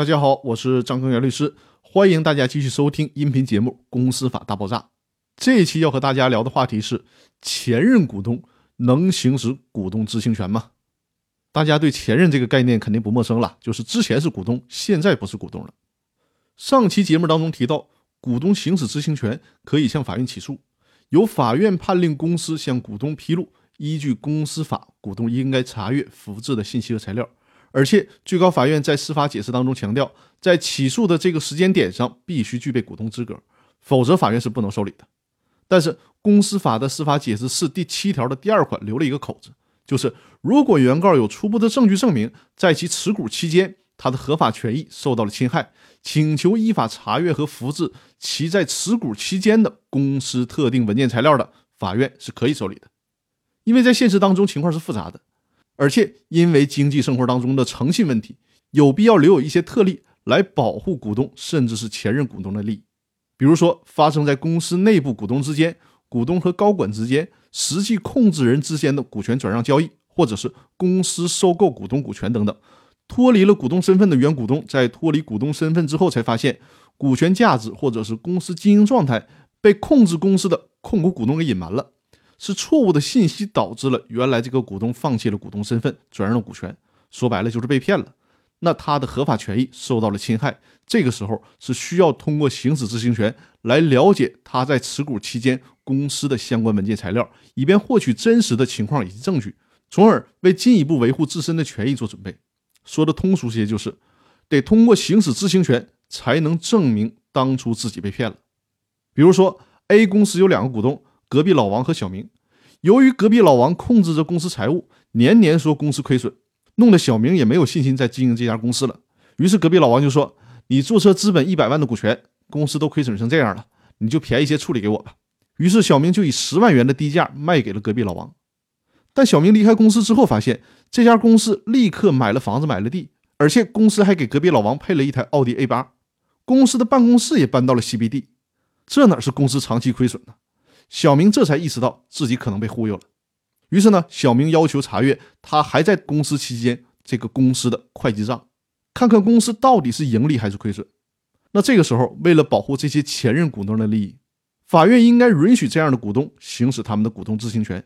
大家好，我是张根元律师，欢迎大家继续收听音频节目《公司法大爆炸》。这一期要和大家聊的话题是：前任股东能行使股东知情权吗？大家对前任这个概念肯定不陌生了，就是之前是股东，现在不是股东了。上期节目当中提到，股东行使知情权可以向法院起诉，由法院判令公司向股东披露依据公司法，股东应该查阅复制的信息和材料。而且，最高法院在司法解释当中强调，在起诉的这个时间点上必须具备股东资格，否则法院是不能受理的。但是，公司法的司法解释四第七条的第二款留了一个口子，就是如果原告有初步的证据证明，在其持股期间，他的合法权益受到了侵害，请求依法查阅和复制其在持股期间的公司特定文件材料的，法院是可以受理的。因为在现实当中情况是复杂的。而且，因为经济生活当中的诚信问题，有必要留有一些特例来保护股东，甚至是前任股东的利益。比如说，发生在公司内部股东之间、股东和高管之间、实际控制人之间的股权转让交易，或者是公司收购股东股权等等，脱离了股东身份的原股东，在脱离股东身份之后，才发现股权价值或者是公司经营状态被控制公司的控股股东给隐瞒了。是错误的信息导致了原来这个股东放弃了股东身份，转让了股权。说白了就是被骗了。那他的合法权益受到了侵害。这个时候是需要通过行使知情权来了解他在持股期间公司的相关文件材料，以便获取真实的情况以及证据，从而为进一步维护自身的权益做准备。说的通俗些就是，得通过行使知情权才能证明当初自己被骗了。比如说 A 公司有两个股东。隔壁老王和小明，由于隔壁老王控制着公司财务，年年说公司亏损，弄得小明也没有信心再经营这家公司了。于是隔壁老王就说：“你注册资本一百万的股权，公司都亏损成这样了，你就便宜些处理给我吧。”于是小明就以十万元的低价卖给了隔壁老王。但小明离开公司之后，发现这家公司立刻买了房子，买了地，而且公司还给隔壁老王配了一台奥迪 A 八，公司的办公室也搬到了 CBD，这哪是公司长期亏损呢？小明这才意识到自己可能被忽悠了，于是呢，小明要求查阅他还在公司期间这个公司的会计账，看看公司到底是盈利还是亏损。那这个时候，为了保护这些前任股东的利益，法院应该允许这样的股东行使他们的股东知情权。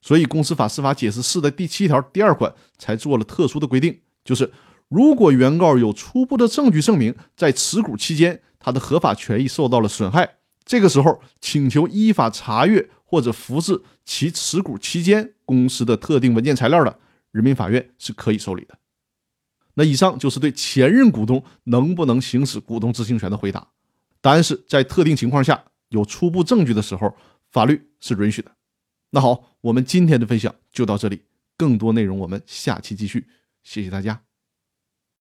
所以，公司法司法解释四的第七条第二款才做了特殊的规定，就是如果原告有初步的证据证明，在持股期间他的合法权益受到了损害。这个时候，请求依法查阅或者复制其持股期间公司的特定文件材料的，人民法院是可以受理的。那以上就是对前任股东能不能行使股东知情权的回答。答案是在特定情况下有初步证据的时候，法律是允许的。那好，我们今天的分享就到这里，更多内容我们下期继续。谢谢大家。